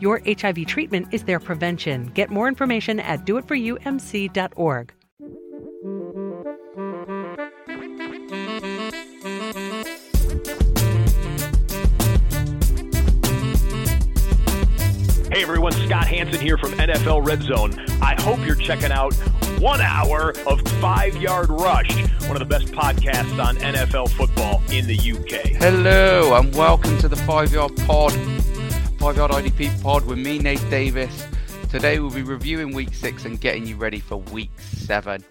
Your HIV treatment is their prevention. Get more information at doitforumc.org. Hey everyone, Scott Hanson here from NFL Red Zone. I hope you're checking out one hour of Five Yard Rush, one of the best podcasts on NFL football in the UK. Hello, and welcome to the Five Yard Pod, Five Yard IDP Pod with me, Nate Davis. Today we'll be reviewing Week Six and getting you ready for Week Seven.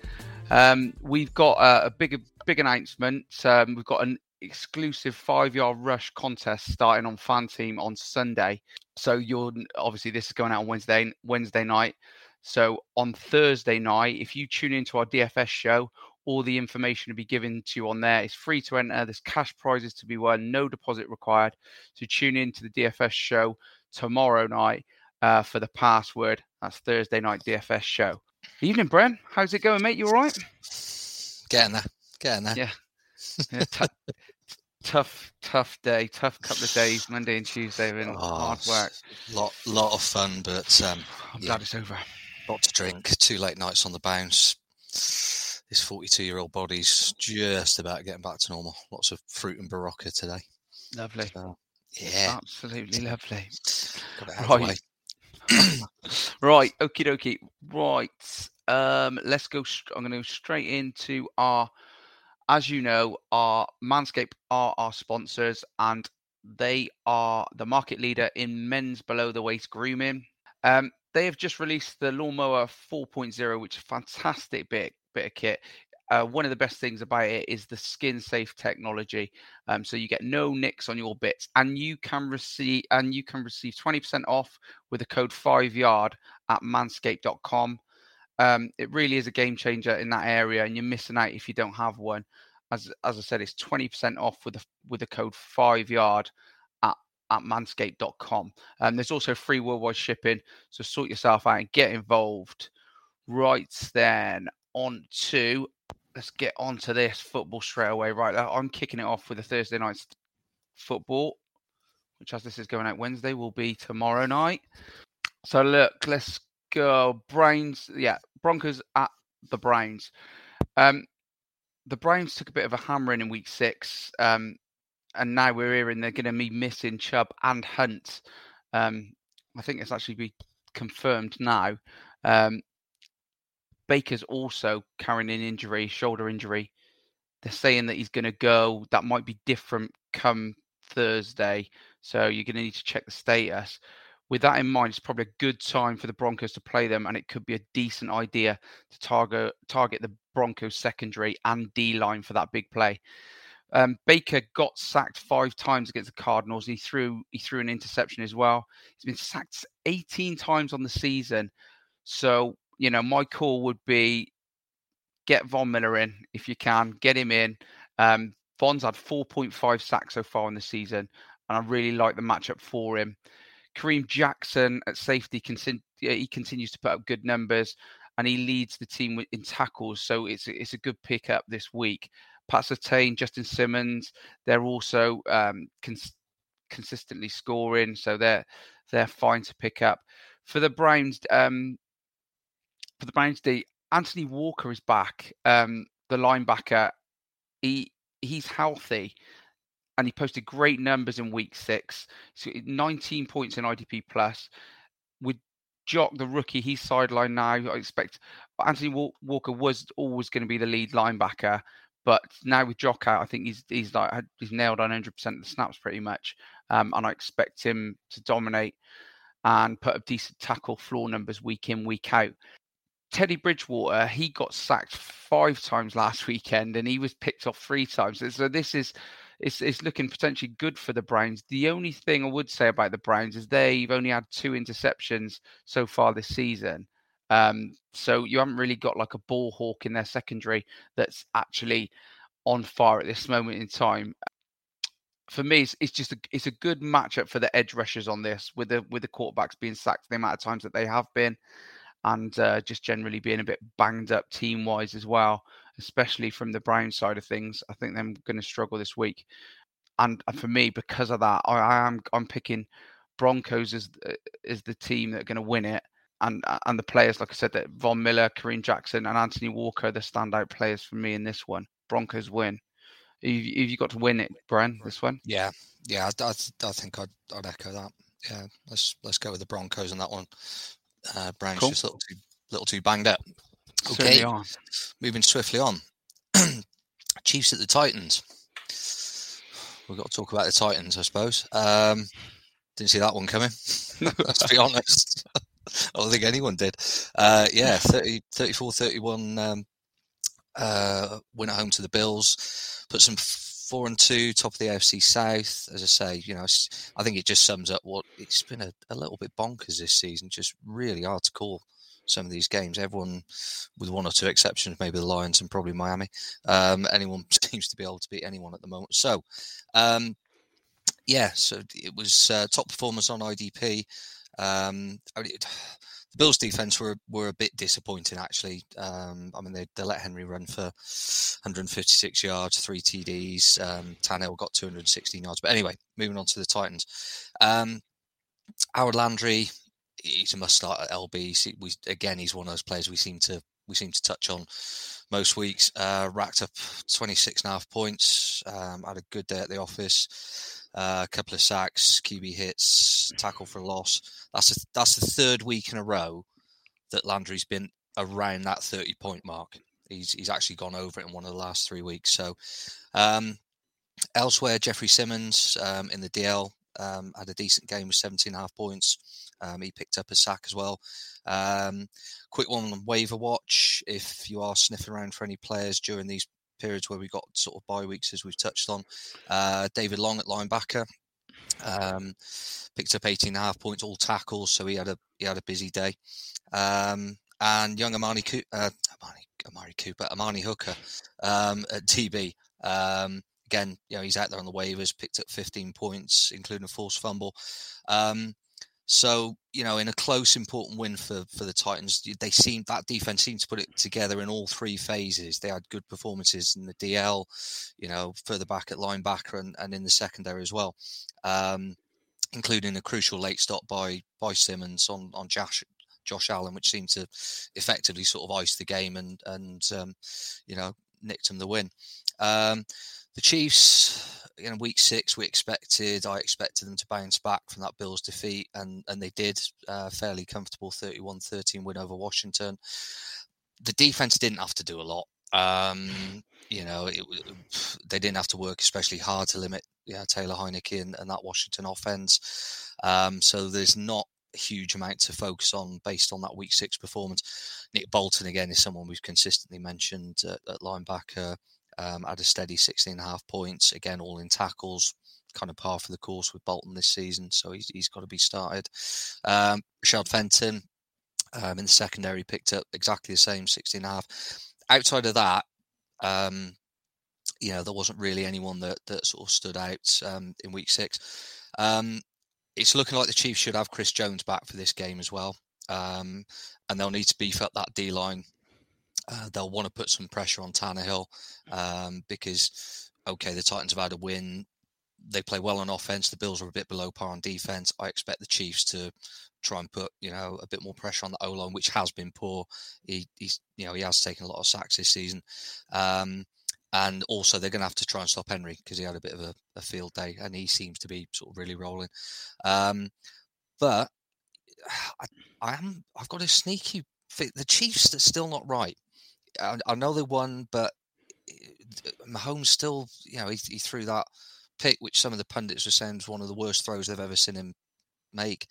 Um, we've got a, a big, big announcement. Um, we've got an exclusive five yard rush contest starting on Fan Team on Sunday. So you're obviously this is going out on Wednesday Wednesday night. So on Thursday night, if you tune into our DFS show, all the information will be given to you on there. It's free to enter. There's cash prizes to be won, no deposit required. So tune in to the DFS show tomorrow night uh, for the password. That's Thursday night DFS show. Evening, Bren. How's it going, mate? You all right? Getting there. Getting there. Yeah. yeah t- tough, tough day, tough couple of days, Monday and Tuesday, been oh, hard work. Lot, lot of fun, but um, I'm yeah, glad it's over. Lot to drink, two late nights on the bounce. This 42 year old body's just about getting back to normal. Lots of fruit and Berocca today. Lovely. So, yeah. Absolutely lovely. Right. right. Okie dokie. Right. Um, let's go. I'm going to go straight into our as you know, our Manscaped are our sponsors and they are the market leader in men's below the waist grooming. Um, they have just released the Lawnmower 4.0, which is a fantastic bit, bit of kit. Uh, one of the best things about it is the skin safe technology. Um, so you get no nicks on your bits, and you can receive and you can receive 20% off with the code 5yard at manscaped.com. Um, it really is a game changer in that area, and you're missing out if you don't have one. As as I said, it's twenty percent off with the with the code five yard at manscaped.com. Um, there's also free worldwide shipping, so sort yourself out and get involved. Right then, on to let's get on to this football straight away. Right, I'm kicking it off with the Thursday night football, which as this is going out Wednesday will be tomorrow night. So look, let's go. Browns, yeah, Broncos at the Browns. Um, the Browns took a bit of a hammering in week six, um, and now we're hearing they're going to be missing Chubb and Hunt. Um, I think it's actually been confirmed now. Um, Baker's also carrying an injury, shoulder injury, they're saying that he's going to go. That might be different come Thursday. So you're going to need to check the status. With that in mind, it's probably a good time for the Broncos to play them, and it could be a decent idea to target target the Broncos secondary and D line for that big play. Um, Baker got sacked five times against the Cardinals. He threw he threw an interception as well. He's been sacked 18 times on the season. So you know, my call would be get Von Miller in if you can, get him in. Um, Von's had 4.5 sacks so far in the season, and I really like the matchup for him. Kareem Jackson at safety, he continues to put up good numbers, and he leads the team in tackles. So it's it's a good pickup this week. Pat Surtain, Justin Simmons, they're also um, cons- consistently scoring, so they're they're fine to pick up. For the Browns, um, for the Browns, the Anthony Walker is back. Um, the linebacker, he he's healthy, and he posted great numbers in Week Six. So 19 points in IDP plus. With Jock, the rookie, he's sidelined now. I expect Anthony Walker was always going to be the lead linebacker, but now with Jock out, I think he's he's like he's nailed on 100 percent of the snaps pretty much, um, and I expect him to dominate and put up decent tackle floor numbers week in week out. Teddy Bridgewater, he got sacked five times last weekend and he was picked off three times. So this is it's, it's looking potentially good for the Browns. The only thing I would say about the Browns is they've only had two interceptions so far this season. Um, so you haven't really got like a ball hawk in their secondary that's actually on fire at this moment in time. For me, it's, it's just a, it's a good matchup for the edge rushers on this, with the with the quarterbacks being sacked the amount of times that they have been and uh, just generally being a bit banged up team wise as well, especially from the Brown side of things. I think they're going to struggle this week. And for me, because of that, I, I am I'm picking Broncos as uh, as the team that are going to win it. And uh, and the players, like I said, that Von Miller, Kareem Jackson, and Anthony Walker, the standout players for me in this one. Broncos win. Have you, have you got to win it, Brian? This one? Yeah, yeah. I, I, I think I'd, I'd echo that. Yeah, let's let's go with the Broncos on that one. Uh, Brown's cool. just a little too, little too banged up. Okay, moving swiftly on. Chiefs at the Titans. We've got to talk about the Titans, I suppose. Um, didn't see that one coming. Let's be honest. I don't think anyone did. Uh, yeah, 30, 34 31 um, uh, win at home to the Bills. Put some four and two, top of the AFC South. As I say, you know, I think it just sums up what it's been a, a little bit bonkers this season. Just really hard to call some of these games. Everyone, with one or two exceptions, maybe the Lions and probably Miami. Um, anyone seems to be able to beat anyone at the moment. So, um, yeah, so it was uh, top performers on IDP. Um, I mean, it, the Bills' defense were were a bit disappointing actually. Um, I mean, they, they let Henry run for 156 yards, three TDs. Um, Tannehill got 216 yards. But anyway, moving on to the Titans. Um, Harold Landry, he's a must start at LB. We, again, he's one of those players we seem to we seem to touch on most weeks. Uh, racked up 26 and a half points. Um, had a good day at the office. Uh, a couple of sacks, QB hits, tackle for loss. That's a, that's the third week in a row that Landry's been around that 30 point mark. He's he's actually gone over it in one of the last three weeks. So um, elsewhere, Jeffery Simmons um, in the DL um, had a decent game with 17 and a half points. Um, he picked up a sack as well. Um, quick one on waiver watch. If you are sniffing around for any players during these periods where we got sort of bye weeks, as we've touched on. Uh, David Long at linebacker um, picked up 18 and a half points, all tackles, so he had a he had a busy day. Um, and young Amani, uh, Amani, Amari Cooper, Amani Hooker um, at DB. Um, again, you know, he's out there on the waivers, picked up 15 points, including a forced fumble. Um, so you know, in a close, important win for for the Titans, they seemed that defense seemed to put it together in all three phases. They had good performances in the DL, you know, further back at linebacker and, and in the secondary as well, um, including a crucial late stop by by Simmons on on Josh Josh Allen, which seemed to effectively sort of ice the game and and um, you know nicked him the win. Um, the Chiefs, in week six, we expected, I expected them to bounce back from that Bills defeat, and, and they did. Uh, fairly comfortable 31 13 win over Washington. The defense didn't have to do a lot. Um, you know, it, they didn't have to work especially hard to limit yeah, Taylor Heinicke and, and that Washington offense. Um, so there's not a huge amount to focus on based on that week six performance. Nick Bolton, again, is someone we've consistently mentioned at, at linebacker, um, had a steady 16 and a half points, again, all in tackles, kind of par for the course with Bolton this season. So he's, he's got to be started. Um, Fenton um, in the secondary picked up exactly the same 16 and a half. Outside of that, um, you know, there wasn't really anyone that, that sort of stood out um, in week six. Um, it's looking like the Chiefs should have Chris Jones back for this game as well. Um, and they'll need to beef up that D line. Uh, they'll want to put some pressure on Tannehill um, because, okay, the Titans have had a win. They play well on offense. The Bills are a bit below par on defense. I expect the Chiefs to try and put, you know, a bit more pressure on the O line, which has been poor. He, he's, you know, he has taken a lot of sacks this season. Um, and also they're going to have to try and stop Henry because he had a bit of a, a, field day and he seems to be sort of really rolling. Um, but I, I, am I've got a sneaky the Chiefs are still not right. I, I, know they won, but eh, Mahomes still you know he, he, threw that pick which some of the pundits were saying was one of the worst throws they've ever seen him make.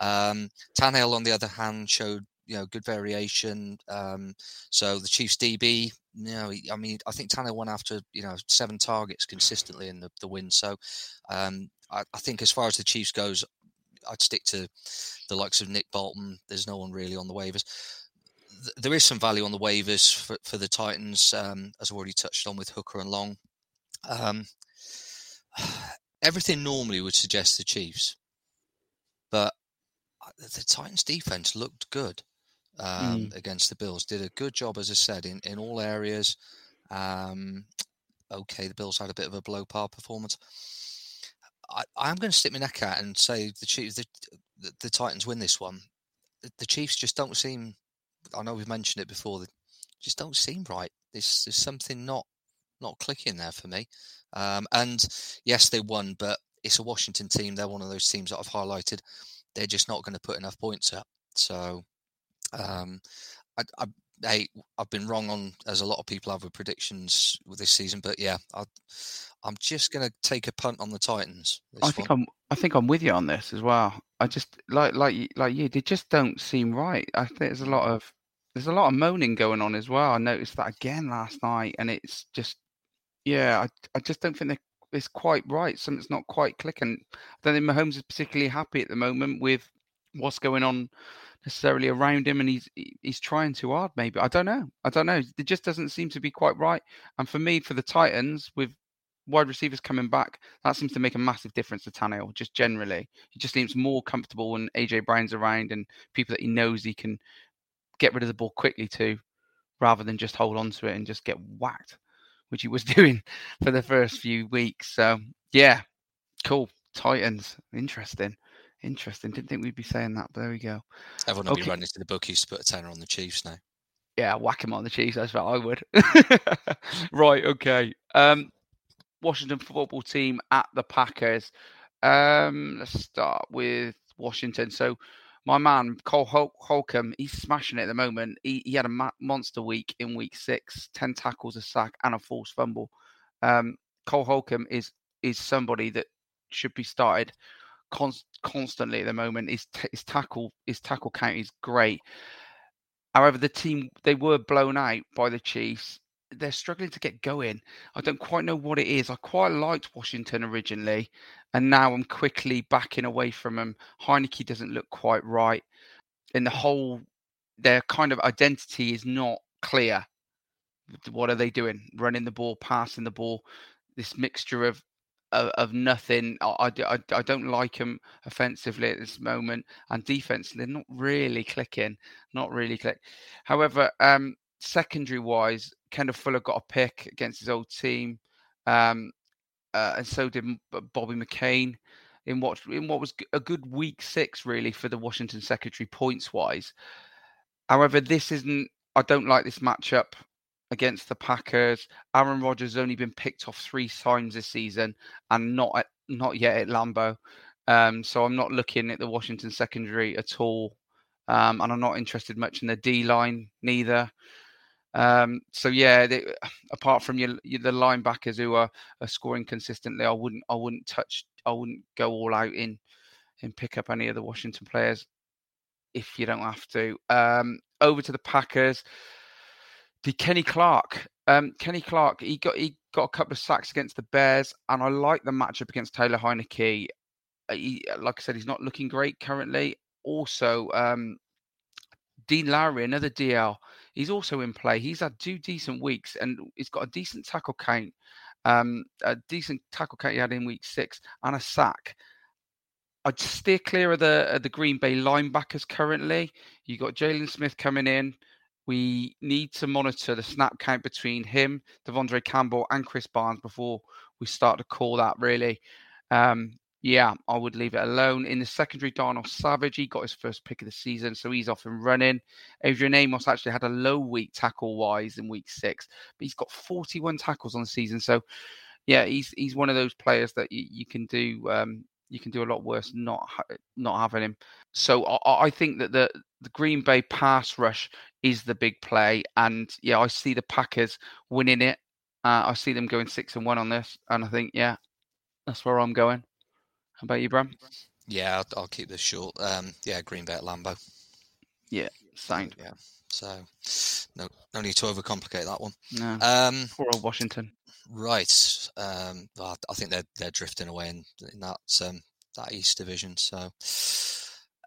Um, Tannehill on the other hand showed you know good variation. Um, so the Chiefs DB, you know, I mean, I think Tanner won after you know seven targets consistently in the, the win. So um, I, I, think as far as the Chiefs goes, I'd stick to the likes of Nick Bolton. There's no one really on the waivers. There is some value on the waivers for, for the Titans, um, as I've already touched on with Hooker and Long. Um, everything normally would suggest the Chiefs, but uh, the Titans' defense looked good um, mm. against the Bills. Did a good job, as I said, in, in all areas. Um, okay, the Bills had a bit of a blow par performance. I, I'm going to stick my neck out and say the Chiefs, the, the, the Titans win this one. The, the, Chiefs just don't seem. I know we've mentioned it before. They just don't seem right. There's, there's something not not clicking there for me. Um, and yes, they won, but it's a Washington team. They're one of those teams that I've highlighted. They're just not going to put enough points up. So um, I, I, I, have been wrong on as a lot of people have with predictions with this season, but yeah, I, am just going to take a punt on the Titans. I think one. I'm. I think I'm with you on this as well. I just like like like you. They just don't seem right. I think there's a lot of there's a lot of moaning going on as well. I noticed that again last night, and it's just yeah. I I just don't think it's quite right. Something's not quite clicking. I don't think Mahomes is particularly happy at the moment with what's going on necessarily around him, and he's he's trying too hard. Maybe I don't know. I don't know. It just doesn't seem to be quite right. And for me, for the Titans, with wide receivers coming back, that seems to make a massive difference to Tannehill. Just generally, he just seems more comfortable when AJ Brown's around and people that he knows he can get rid of the ball quickly to, rather than just hold on to it and just get whacked, which he was doing for the first few weeks. So yeah, cool. Titans, interesting. Interesting. Didn't think we'd be saying that, but there we go. Everyone will okay. be running to the bookies to put a tenner on the Chiefs now. Yeah, whack him on the Chiefs. That's what I would. right. Okay. Um, Washington football team at the Packers. Um, let's start with Washington. So, my man Cole Hol- Holcomb, he's smashing it at the moment. He, he had a ma- monster week in week six, ten tackles, a sack, and a forced fumble. Um, Cole Holcomb is is somebody that should be started const- constantly at the moment. His, t- his tackle his tackle count is great. However, the team they were blown out by the Chiefs. They're struggling to get going. I don't quite know what it is. I quite liked Washington originally, and now I'm quickly backing away from them. Heinicke doesn't look quite right, and the whole their kind of identity is not clear. What are they doing? Running the ball, passing the ball. This mixture of of, of nothing. I, I, I don't like them offensively at this moment, and defense they're not really clicking, not really click. However, um, secondary wise, Kendall Fuller got a pick against his old team, um, uh, and so did Bobby McCain in what in what was a good week six really for the Washington secondary points wise. However, this isn't. I don't like this matchup against the Packers. Aaron Rodgers only been picked off three times this season, and not at, not yet at Lambeau. Um, so I'm not looking at the Washington secondary at all, um, and I'm not interested much in the D line neither. Um, so yeah, they, apart from your, your, the linebackers who are, are scoring consistently, I wouldn't I wouldn't touch I wouldn't go all out in and pick up any of the Washington players if you don't have to. Um, over to the Packers. The Kenny Clark. Um, Kenny Clark, he got he got a couple of sacks against the Bears, and I like the matchup against Taylor Heinicke. Uh, he, like I said, he's not looking great currently. Also, um, Dean Lowry, another DL, he's also in play. He's had two decent weeks, and he's got a decent tackle count, um, a decent tackle count he had in week six, and a sack. I'd steer clear of the of the Green Bay linebackers currently. You got Jaylon Smith coming in. We need to monitor the snap count between him, De'Vondre Campbell, and Krys Barnes before we start to call that. Really, um, yeah, I would leave it alone. In the secondary, Darnell Savage, he got his first pick of the season, so he's off and running. Adrian Amos actually had a low week tackle wise in week six, but he's got 41 tackles on the season. So, yeah, he's he's one of those players that you, you can do um, you can do a lot worse not not having him. So I, I, think that the the Green Bay pass rush is the big play, and yeah, I see the Packers winning it. Uh, I see them going six and one on this, and I think yeah, that's where I'm going. How about you, Bram? Yeah, I'll, I'll keep this short. Um, yeah, Green Bay at Lambeau. Yeah, signed. Yeah, so no no need to overcomplicate that one. No. Um, for Washington. Right. Um, I think they're they're drifting away in, in that um, that East Division. So,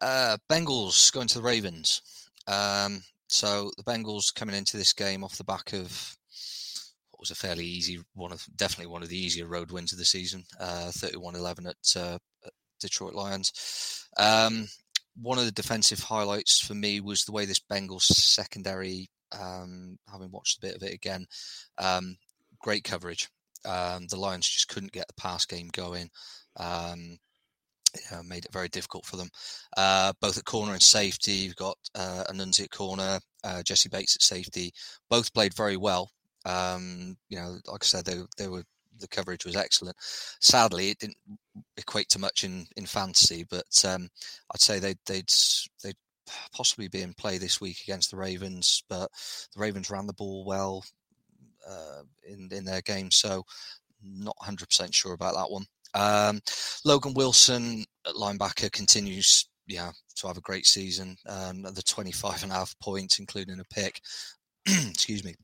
uh, Bengals going to the Ravens. Um, so the Bengals coming into this game off the back of was a fairly easy one of definitely one of the easier road wins of the season, uh, 31-11 at, uh, at Detroit Lions. Um, one of the defensive highlights for me was the way this Bengals secondary um, having watched a bit of it again, um, great coverage. Um, the Lions just couldn't get the pass game going. Um, you know, made it very difficult for them. Uh, both at corner and safety, you've got uh, Awuzie at corner, uh, Jessie Bates at safety. Both played very well. Um, you know, like I said, they, they were the coverage was excellent. Sadly, it didn't equate to much in, in fantasy, but um, I'd say they'd, they'd they'd possibly be in play this week against the Ravens. But the Ravens ran the ball well uh, in in their game. So not 100% sure about that one. Um, Logan Wilson linebacker continues yeah to have a great season. Um, the 25 and a half points, including a pick. Excuse me.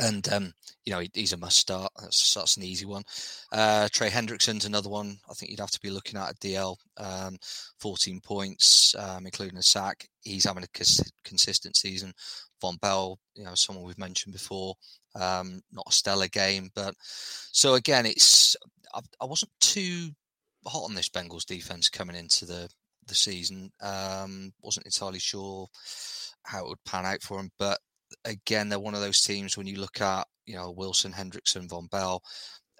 And um, you know he, he's a must start. That's, that's an easy one. Uh, Trey Hendrickson's another one. I think you'd have to be looking at a DL. Um, 14 points, um, including a sack. He's having a cons- consistent season. Vonn Bell, you know, someone we've mentioned before. Um, not a stellar game, but so again, it's I, I, wasn't too hot on this Bengals defense coming into the the season. Um, wasn't entirely sure how it would pan out for him, but again, they're one of those teams when you look at you know Wilson, Hendrickson, Vonn Bell.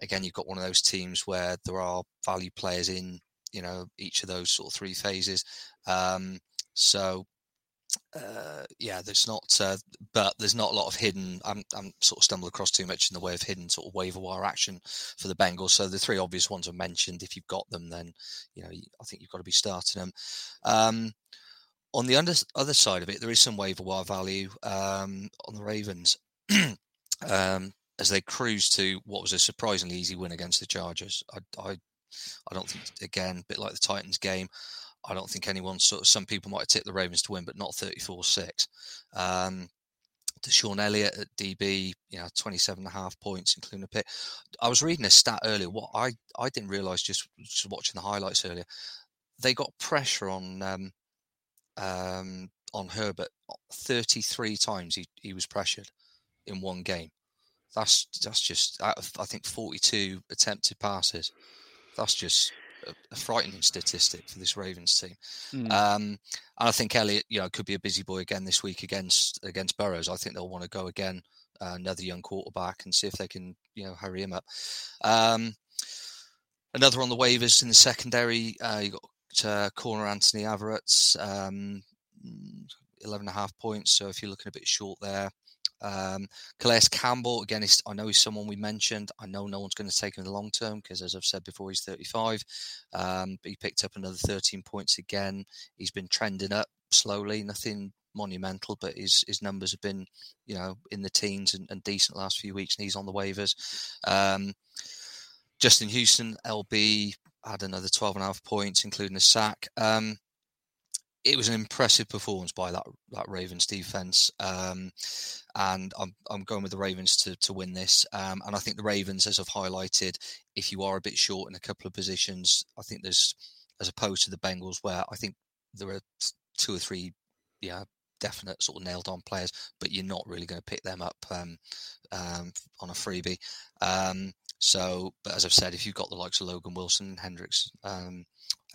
Again, you've got one of those teams where there are value players in you know each of those sort of three phases. Um, so uh, yeah, there's not, uh, but there's not a lot of hidden. I'm, I'm sort of stumbled across too much in the way of hidden sort of waiver wire action for the Bengals. So the three obvious ones are mentioned. If you've got them, then you know I think you've got to be starting them. Um, on the under, other side of it, there is some waiver wire value um, on the Ravens um, as they cruise to what was a surprisingly easy win against the Chargers. I, I, I don't think again, a bit like the Titans game. I don't think anyone sort of some people might have tipped the Ravens to win, but not 34-6. Um, DeShon Elliott at DB, you know, 27 and a half points, including a pick. I was reading a stat earlier. What I, I didn't realize just, just watching the highlights earlier, they got pressure on um, um, on Herbert 33 times. He, he was pressured in one game. That's that's just out of I think 42 attempted passes. That's just a, frightening statistic for this Ravens team. Mm. Um, and I think Elliott, you know, could be a busy boy again this week against against Burrows. I think they'll want to go again, uh, another young quarterback, and see if they can, you know, hurry him up. Um, another on the waivers in the secondary, uh, you got uh, corner Anthony Averett, um, 11 and a half points. So if you're looking a bit short there, um, Calais Campbell, again, I know he's someone we mentioned. I know no one's going to take him in the long term because, as I've said before, he's 35. Um, but he picked up another 13 points again. He's been trending up slowly, nothing monumental, but his his numbers have been, you know, in the teens and, and decent last few weeks, and he's on the waivers. Um, Justin Houston, LB, had another 12 and a half points, including a sack. Um, it was an impressive performance by that that Ravens defense, um, and I'm I'm going with the Ravens to to win this. Um, and I think the Ravens, as I've highlighted, if you are a bit short in a couple of positions, I think there's as opposed to the Bengals, where I think there are two or three, yeah, definite sort of nailed on players, but you're not really going to pick them up um, um, on a freebie. So, but as I've said, if you've got the likes of Logan Wilson and Hendricks, um,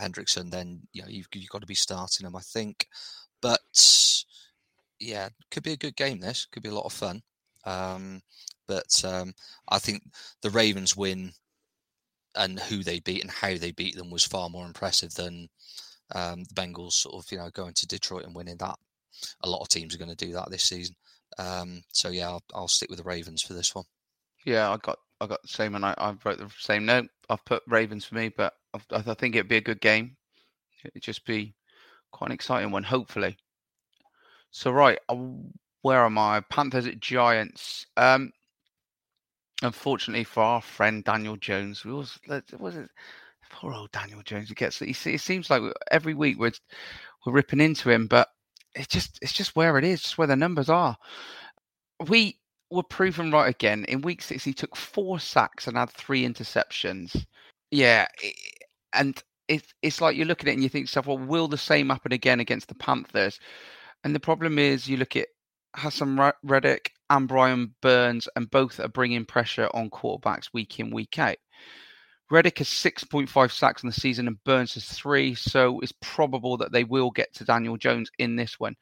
Hendrickson, then you know you've, you've got to be starting them, I think. But yeah, could be a good game. This could be a lot of fun. Um, but um, I think the Ravens win and who they beat and how they beat them was far more impressive than um, the Bengals sort of you know going to Detroit and winning that. A lot of teams are going to do that this season. Um, so yeah, I'll, I'll, stick with the Ravens for this one. Yeah, I got I got the same, and I, I wrote the same note. I've put Ravens for me, but I, I think it'd be a good game. It'd just be quite an exciting one, hopefully. So right, uh, where am I? Panthers at Giants. Um, unfortunately for our friend Daniel Jones, we was was it poor old Daniel Jones. He gets it seems like every week we're we're ripping into him, but it's just it's just where it is, just where the numbers are. We were proven right again. In week six, he took four sacks and had three interceptions. Yeah, and it's it's like you're looking at it and you think yourself, well, will the same happen again against the Panthers? And the problem is, you look at Haason Reddick and Brian Burns, and both are bringing pressure on quarterbacks week in week out. Reddick has 6.5 sacks in the season and Burns has three, so it's probable that they will get to Daniel Jones in this one.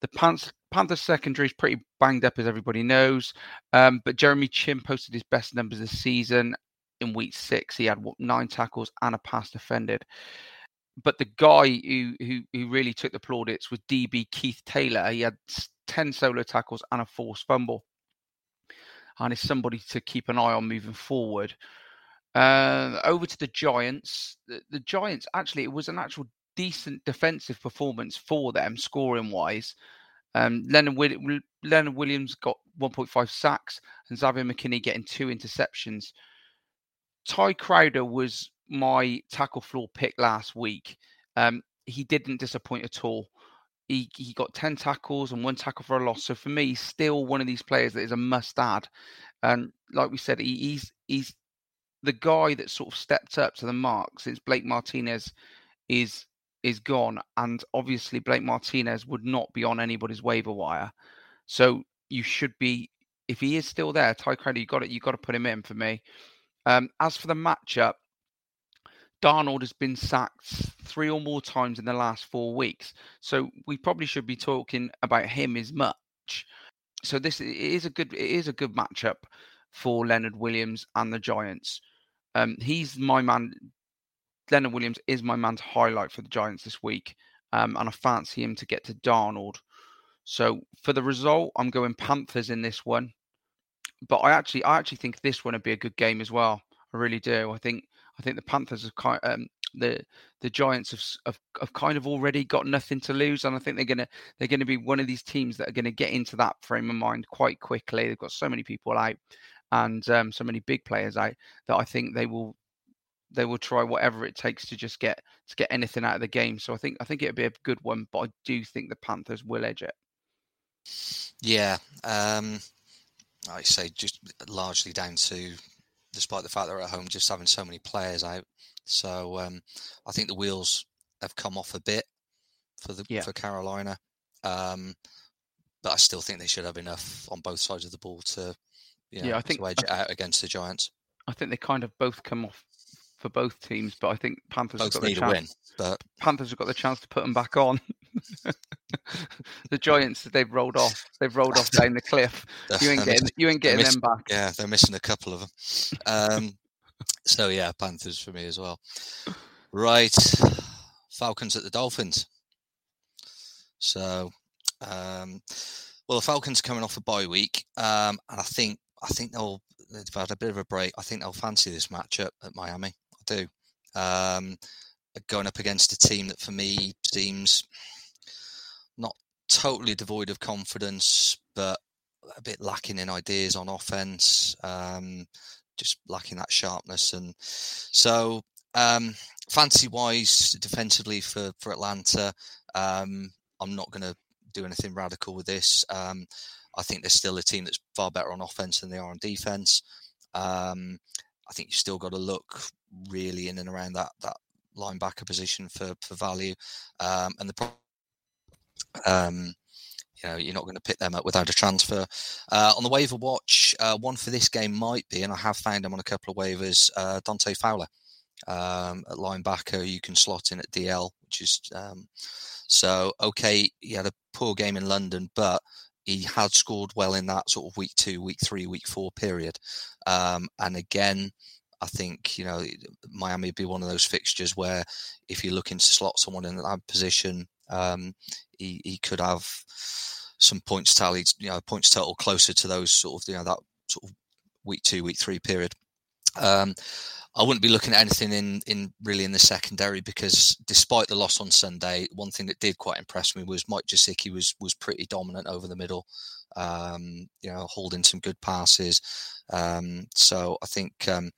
The Panthers, Panthers secondary is pretty banged up, as everybody knows. Um, but Jeremy Chinn posted his best numbers this season in week six. He had what, nine tackles and a pass defended. But the guy who, who, who really took the plaudits was DB Keith Taylor. He had 10 solo tackles and a forced fumble. And is somebody to keep an eye on moving forward. Uh, over to the Giants. The, the Giants, actually, it was an actual decent defensive performance for them, scoring wise. Um, Leonard, Leonard Williams got 1.5 sacks, and Xavier McKinney getting two interceptions. Tae Crowder was my tackle floor pick last week. Um, he didn't disappoint at all. He he got 10 tackles and one tackle for a loss. So for me, he's still one of these players that is a must add. And like we said, he, he's he's the guy that sort of stepped up to the mark since Blake Martinez is is gone, and obviously Blake Martinez would not be on anybody's waiver wire. So you should be, if he is still there, Tae Crowder, you got it. You got to put him in for me. Um, as for the matchup, Darnold has been sacked three or more times in the last four weeks, so we probably should be talking about him as much. So this is a good, it is a good matchup for Leonard Williams and the Giants. Um, he's my man. Leonard Williams is my man to highlight for the Giants this week, um, and I fancy him to get to Darnold. So for the result, I'm going Panthers in this one. But I actually, I actually think this one would be a good game as well. I really do. I think, I think the Panthers have kind, um, the the Giants have, have, have kind of already got nothing to lose, and I think they're gonna they're gonna be one of these teams that are gonna get into that frame of mind quite quickly. They've got so many people out and um, so many big players out that I think they will they will try whatever it takes to just get to get anything out of the game. So I think I think it'll be a good one, but I do think the Panthers will edge it. Yeah, um, I say just largely down to, despite the fact they're at home, just having so many players out. So um, I think the wheels have come off a bit for the yeah. for Carolina, um, but I still think they should have enough on both sides of the ball to, you know, yeah, I think to edge it out against the Giants. I think they kind of both come off for both teams, but I think Panthers both have got the chance. Win, but Panthers have got the chance to put them back on. the Giants, they've rolled off. They've rolled off down the cliff. You ain't getting, you ain't getting them back. Yeah, they're missing a couple of them. Um, so yeah, Panthers for me as well. Right, Falcons at the Dolphins. So, um, well, the Falcons are coming off a bye week, um, and I think I think they'll they've had a bit of a break. I think they'll fancy this matchup at Miami do. Um, going up against a team that for me seems not totally devoid of confidence, but a bit lacking in ideas on offense, um, just lacking that sharpness. And so, um, fantasy wise, defensively for, for Atlanta, um, I'm not going to do anything radical with this. Um, I think there's still a team that's far better on offense than they are on defense. Um, I think you've still got to look really in and around that that linebacker position for for value. Um, and the um, you know, you're not going to pick them up without a transfer. Uh, on the waiver watch, uh, one for this game might be, and I have found him on a couple of waivers, uh, Dante Fowler um, at linebacker. You can slot in at DL, which is um, so okay. He had a poor game in London, but he had scored well in that sort of week two, week three, week four period. Um, and again, I think you know Miami would be one of those fixtures where if you're looking to slot someone in that position, um, he, he could have some points tallied, you know, points total closer to those sort of you know that sort of week two, week three period. Um, I wouldn't be looking at anything in in really in the secondary because despite the loss on Sunday, one thing that did quite impress me was Mike Gesicki was was pretty dominant over the middle. Um, you know, holding some good passes. Um, so I think um,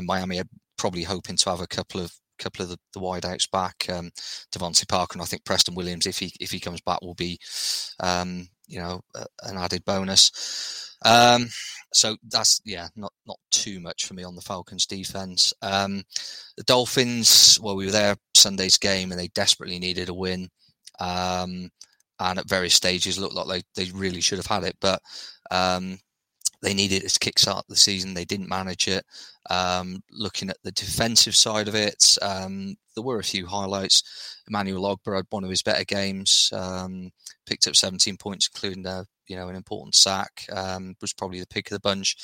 Miami are probably hoping to have a couple of couple of the, the wideouts back, um, DeVante Parker, and I think Preston Williams, if he if he comes back, will be um, you know an added bonus. Um, so that's yeah, not not too much for me on the Falcons defense. Um, the Dolphins, well, we were there Sunday's game, and they desperately needed a win. Um, and at various stages, looked like they, they really should have had it, but um, they needed it to kickstart the season. They didn't manage it. Um, looking at the defensive side of it, um, there were a few highlights. Emmanuel Ogbah had one of his better games. Um, picked up 17 points, including a you know an important sack. Um, was probably the pick of the bunch.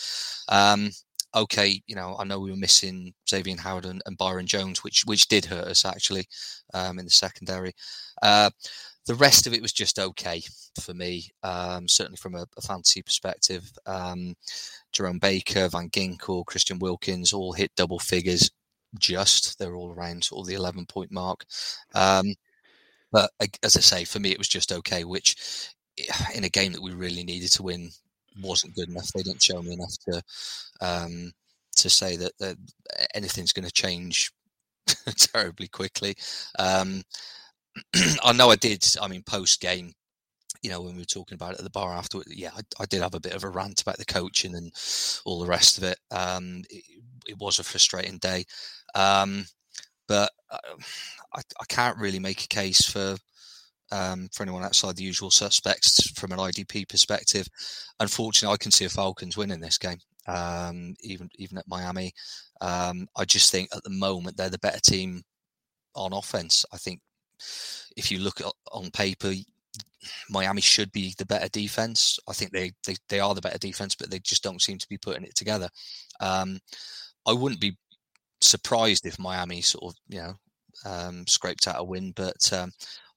Um, okay, you know I know we were missing Xavien Howard and, and Byron Jones, which which did hurt us actually um, in the secondary. Uh, the rest of it was just okay for me, um, certainly from a, a fantasy perspective. Um, Jerome Baker, Van Ginkel, Christian Wilkins all hit double figures. Just they're all around sort of the 11 point mark. Um, but as I say, for me, it was just okay, which in a game that we really needed to win wasn't good enough. They didn't show me enough to um, to say that, that anything's going to change terribly quickly. Um, I know I did. I mean, post game, you know, when we were talking about it at the bar afterwards, yeah, I, I, did have a bit of a rant about the coaching and all the rest of it. Um, it, it, was a frustrating day, um, but uh, I, I, can't really make a case for um, for anyone outside the usual suspects from an IDP perspective. Unfortunately, I can see a Falcons winning this game, um, even even at Miami. Um, I just think at the moment they're the better team on offense. I think if you look at, on paper, Miami should be the better defense. I think they, they they are the better defense, but they just don't seem to be putting it together. Um, I wouldn't be surprised if Miami sort of you know um, scraped out a win, but um,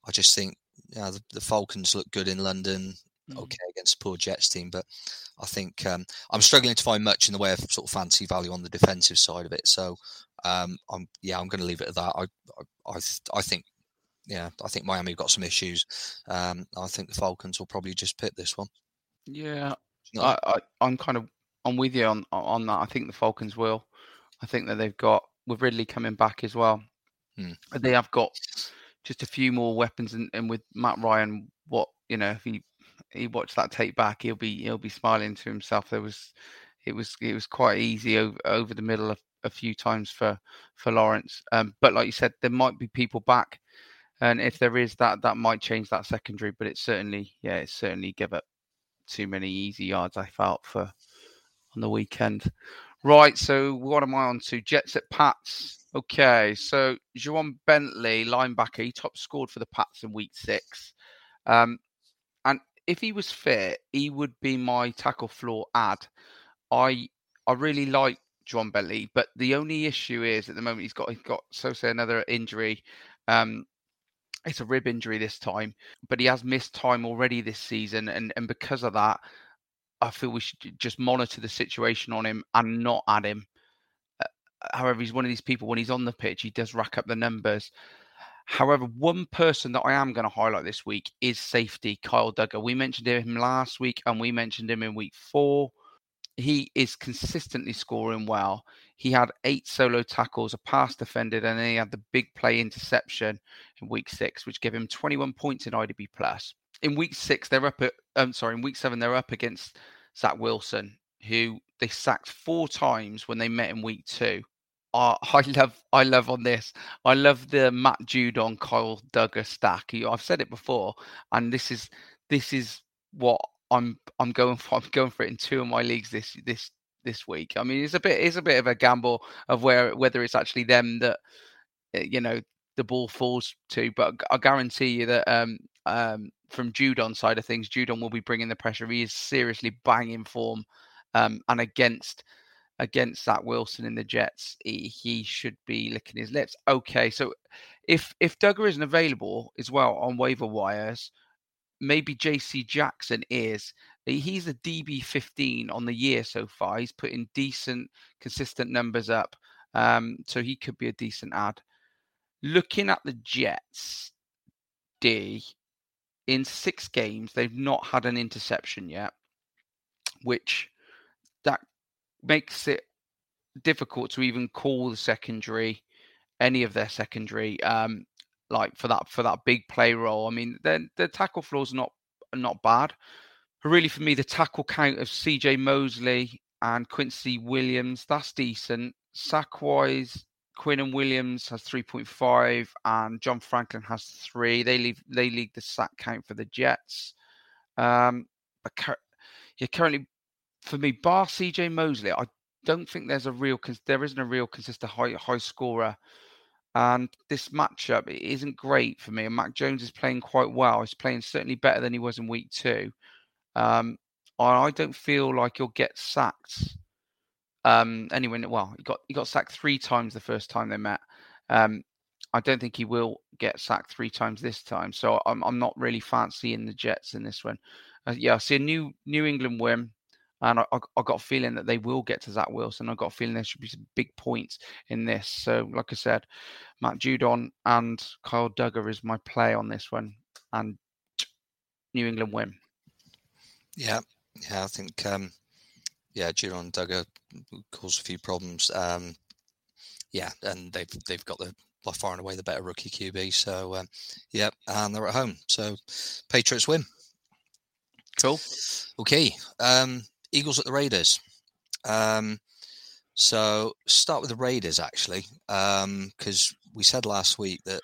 I just think you know, the, the, Falcons look good in London. Mm. Okay, against poor Jets team, but I think um, I'm struggling to find much in the way of sort of fancy value on the defensive side of it. So, um, I'm yeah, I'm going to leave it at that. I I I, I think yeah, I think Miami got some issues. Um, I think the Falcons will probably just pick this one. Yeah, I, I, I'm kind of I'm with you on on that. I think the Falcons will. I think that they've got with Ridley coming back as well. Hmm. They have got just a few more weapons, and, and with Matt Ryan, what you know, if he he watched that tape back, he'll be he'll be smiling to himself. There was it was it was quite easy over over the middle of a few times for for Lawrence. Um, but like you said, there might be people back and if there is that, that might change that secondary. But it certainly, yeah, it certainly give up too many easy yards. I felt for on the weekend. Right. So what am I on to? Jets at Pats. Okay. So Ja'Whaun Bentley, linebacker, he top scored for the Pats in week six. Um, and if he was fit, he would be my tackle floor ad. I I really like Ja'Whaun Bentley, but the only issue is at the moment he's got he's got so say another injury. Um, it's a rib injury this time, but he has missed time already this season, and and because of that, I feel we should just monitor the situation on him and not add him. Uh, however, he's one of these people when he's on the pitch, he does rack up the numbers. However, one person that I am going to highlight this week is safety Kyle Dugger. We mentioned him last week and we mentioned him in week four. He is consistently scoring well. He had eight solo tackles, a pass defended, and then he had the big play interception in week six, which gave him 21 points in IDP plus. In week six, they're up at I'm um, sorry, in week seven, they're up against Zach Wilson, who they sacked four times when they met in week two. Uh, I love, I love on this. I love the Matt Judon Kyle Dugger stack. I've said it before, and this is this is what I'm I'm going for. I'm going for it in two of my leagues this this this week. I mean, it's a bit it's a bit of a gamble of where whether it's actually them that eh, you know the ball falls to, but I guarantee you that um um from Judon's side of things, Judon will be bringing the pressure. He is seriously banging form, um, and against against Zach Wilson in the Jets, he, he should be licking his lips. Okay, so if if Dugger isn't available as well on waiver wires, maybe JC Jackson is. He's a DB 15 on the year so far. He's putting decent, consistent numbers up. Um, so he could be a decent ad. Looking at the Jets, D, in six games, they've not had an interception yet, which that makes it difficult to even call the secondary, any of their secondary, um, like for that for that big play role. I mean, the the tackle floors not not bad. But really, for me, the tackle count of C.J. Mosley and Quincy Williams that's decent. Sack wise, and Williams has 3.5 and John Franklin has three. They leave they lead the sack count for the Jets. Um, but cur- yeah, currently for me, bar CJ Mosley, I don't think there's a real there isn't a real consistent high high scorer. And this matchup isn't great for me. And Mac Jones is playing quite well. He's playing certainly better than he was in week two. Um, I don't feel like he'll get sacked. Um, anyway, well, he got he got sacked three times the first time they met. Um, I don't think he will get sacked three times this time. So I'm I'm not really fancying the Jets in this one. Uh, yeah, I see a new New England win. And I, I, I, got a feeling that they will get to Zach Wilson. I got a feeling there should be some big points in this. So, like I said, Matt Judon and Kyle Dugger is my play on this one, and New England win. Yeah, yeah, I think um, yeah, Judon Dugger caused a few problems. Um, yeah, and they've they've got the by far and away the better rookie QB. So um, yeah, and they're at home. So Patriots win. Cool. Okay. Um, Eagles at the Raiders. Um, so start with the Raiders actually, because um, we said last week that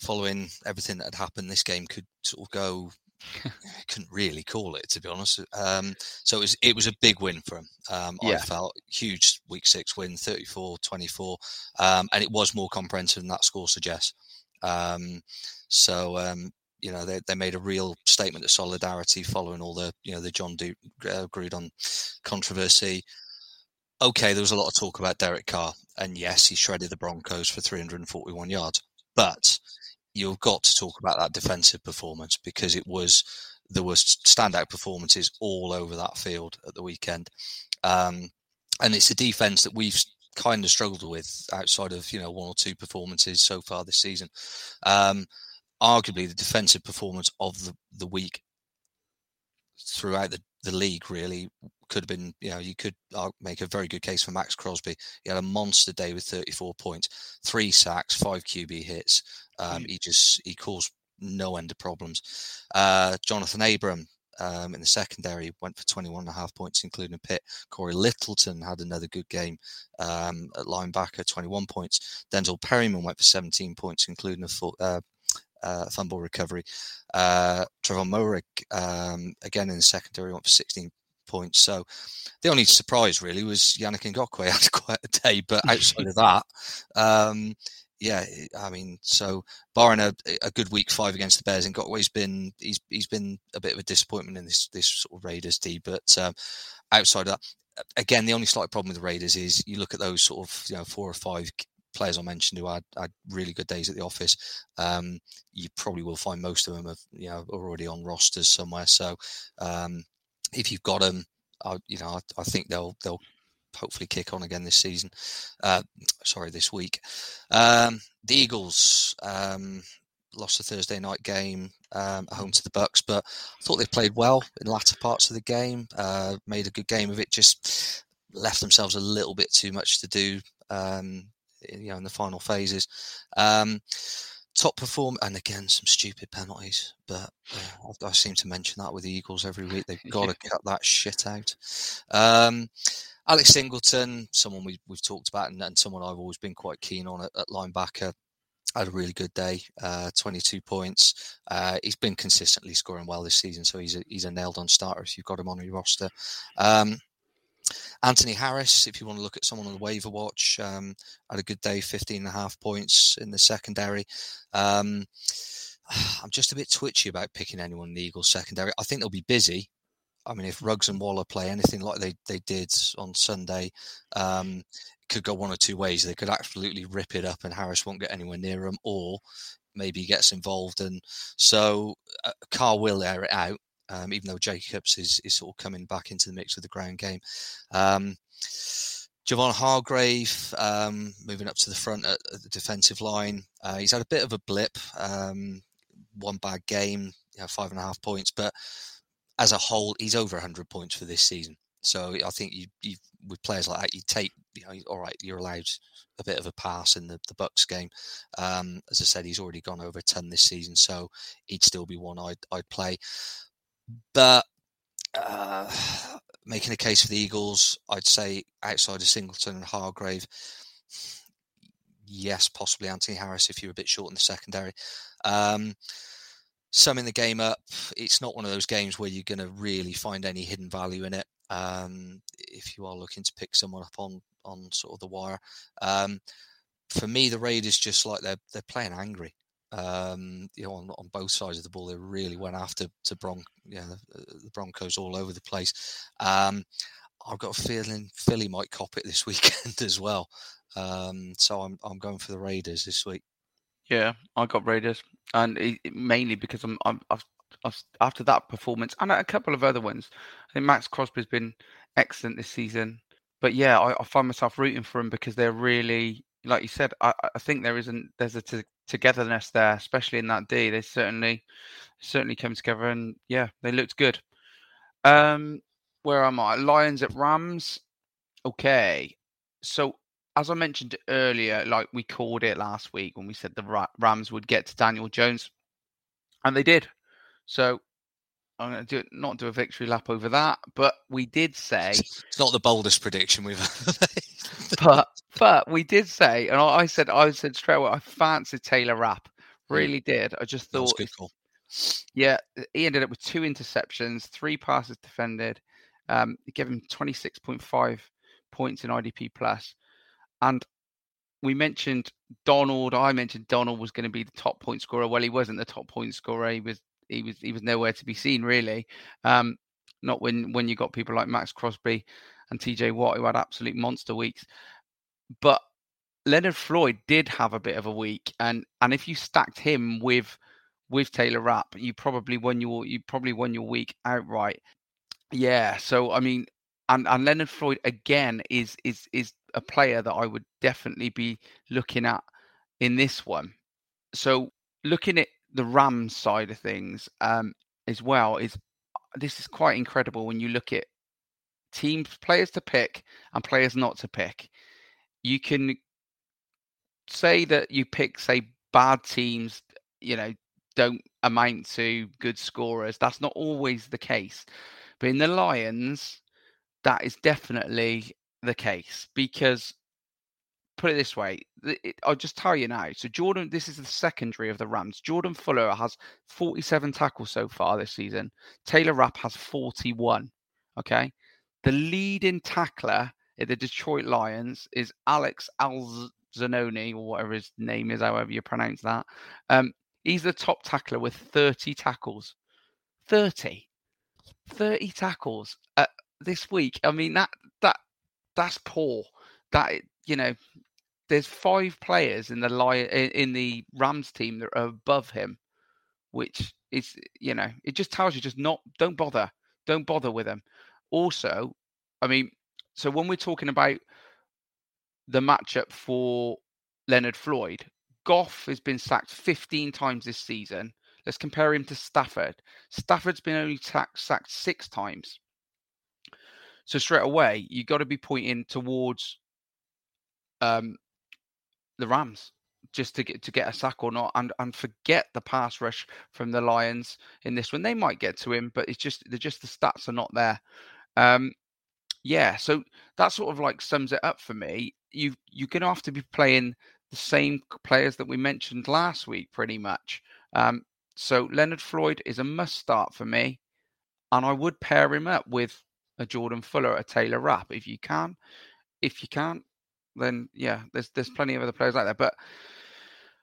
following everything that had happened, this game could sort of go. couldn't really call it to be honest. Um, so it was it was a big win for them. Um, yeah. I felt huge week six win, 34-24, um, and it was more comprehensive than that score suggests. Um, so um, you know they, they made a real statement of solidarity following all the you know the John du- uh, Gruden controversy. Okay, there was a lot of talk about Derek Carr, and yes, he shredded the Broncos for 341 yards. But you've got to talk about that defensive performance because it was there was standout performances all over that field at the weekend, um, and it's a defense that we've kind of struggled with outside of you know one or two performances so far this season. Um, arguably the defensive performance of the, the week throughout the, the league really could have been, you know, you could uh, make a very good case for Maxx Crosby. He had a monster day with 34 points, three sacks, five QB hits. Um, mm. He just, he caused no end of problems. Uh, Johnathan Abram um, in the secondary went for 21 and a half points, including a pit. Cory Littleton had another good game um, at linebacker, 21 points. Denzel Perryman went for 17 points, including a full, uh, uh, fumble recovery. Uh, Trevor Moehrig, um, again in the secondary, went for 16 points. So the only surprise really was Yannick Ngakoue had quite a day, but outside of that, um, yeah, I mean, so barring a, a good week five against the Bears, Ngakoue's been he's he's been a bit of a disappointment in this this sort of Raiders team. But um, outside of that, again, the only slight problem with the Raiders is you look at those sort of you know four or five players I mentioned who had, had really good days at the office, um, you probably will find most of them have, you know already on rosters somewhere. So um, if you've got them, I, you know, I, I, think they'll they'll hopefully kick on again this season. Uh, sorry, this week. Um, the Eagles um, lost the Thursday night game um, home to the Bucks, but I thought they played well in the latter parts of the game. Uh, made a good game of it. Just left themselves a little bit too much to do. Um, you know, in the final phases. Um, top perform and again some stupid penalties but uh, I, I, seem to mention that with the eagles every week. They've got to cut that shit out. Um, alex singleton someone we, have talked about and, and, someone i've always been quite keen on at, at linebacker had a really good day uh, 22 points. Uh, he's been consistently scoring well this season so he's a, he's a nailed on starter if you've got him on your roster. Um, Anthony Harris, if you want to look at someone on the waiver watch, um, had a good day, 15 and a half points in the secondary. Um, I'm just a bit twitchy about picking anyone in the Eagles secondary. I think they'll be busy. I mean, if Ruggs and Waller play anything like they, they did on Sunday, um, could go one or two ways. They could absolutely rip it up and Harris won't get anywhere near them, or maybe he gets involved. And so uh, Carr will air it out um, even though Jacobs is, is sort of coming back into the mix with the ground game. Um, Javon Hargrave um, moving up to the front at, at the defensive line. Uh, he's had a bit of a blip, um, one bad game, you know, five and a half points, but as a whole, he's over 100 points for this season. So I think you, you with players like that, you take, you know, all right, you're allowed a bit of a pass in the, the Bucks game. Um, as I said, he's already gone over 10 this season, so he'd still be one I'd, I'd play. But uh, making a case for the Eagles, I'd say outside of Singleton and Hargrave, yes, possibly Anthony Harris if you're a bit short in the secondary. Um, summing the game up, it's not one of those games where you're going to really find any hidden value in it. Um, if you are looking to pick someone up on on sort of the wire, um, for me, the Raiders just like they're they're playing angry um, you know, on, on both sides of the ball. They really went after to Bron, yeah, the, the Broncos all over the place. Um, I've got a feeling Philly might cop it this weekend as well. Um, so I'm I'm going for the Raiders this week. Yeah, I got Raiders, and it, mainly because I'm, I'm I've, I've, after that performance and a couple of other ones. I think Maxx Crosby's been excellent this season, but yeah, I, I find myself rooting for him because they're really, like you said, I, I think there isn't there's a t- togetherness there, especially in that D. They certainly certainly came together, and yeah, they looked good. Um, where am I? Lions at Rams. Okay, so as I mentioned earlier, like we called it last week when we said the Rams would get to Daniel Jones, and they did. So I'm going to do not do a victory lap over that, but we did say it's not the boldest prediction we've ever made. but but we did say, and I said I said straight away, I fancied Taylor Rapp, hmm. really did. I just thought. Yeah, he ended up with two interceptions, three passes defended. Um, he gave him 26.5 points in IDP plus, and we mentioned Donald. I mentioned Donald was going to be the top point scorer. Well, he wasn't the top point scorer. He was he was he was nowhere to be seen really. Um, not when when you got people like Maxx Crosby and TJ Watt who had absolute monster weeks. But Leonard Floyd did have a bit of a week, and and if you stacked him with with Taylor Rapp, you probably won your you probably won your week outright. Yeah, so I mean, and and Leonard Floyd again is is is a player that I would definitely be looking at in this one. So looking at the Rams side of things um, as well is this is quite incredible when you look at teams, players to pick and players not to pick. You can say that you pick, say, bad teams, you know, don't amount to good scorers. That's not always the case. But in the Lions, that is definitely the case because put it this way. It, I'll just tell you now. So Jordan, this is the secondary of the Rams. Jordan Fuller has 47 tackles so far this season. Taylor Rapp has 41. Okay. The leading tackler at the Detroit Lions is Alex Anzalone, or whatever his name is, however you pronounce that. Um, he's the top tackler with 30 tackles. 30. 30 tackles uh, this week. I mean that that that's poor. That you know there's five players in the Lion in the Rams team that are above him, which is you know it just tells you just not don't bother, don't bother with him. Also, I mean, so when we're talking about the matchup for Leonard Floyd, Goff has been sacked 15 times this season. Let's compare him to Stafford. Stafford's been only sacked, sacked six times. So straight away, you got to be pointing towards um, the Rams just to get to get a sack or not, and and forget the pass rush from the Lions in this one. They might get to him, but it's just they're just the stats are not there. Um, yeah, so that sort of like sums it up for me. You you're gonna have to be playing the same players that we mentioned last week, pretty much. Um, so Leonard Floyd is a must start for me, and I would pair him up with a Jordan Fuller, a Taylor Rapp if you can. If you can't, then yeah, there's there's plenty of other players like that. But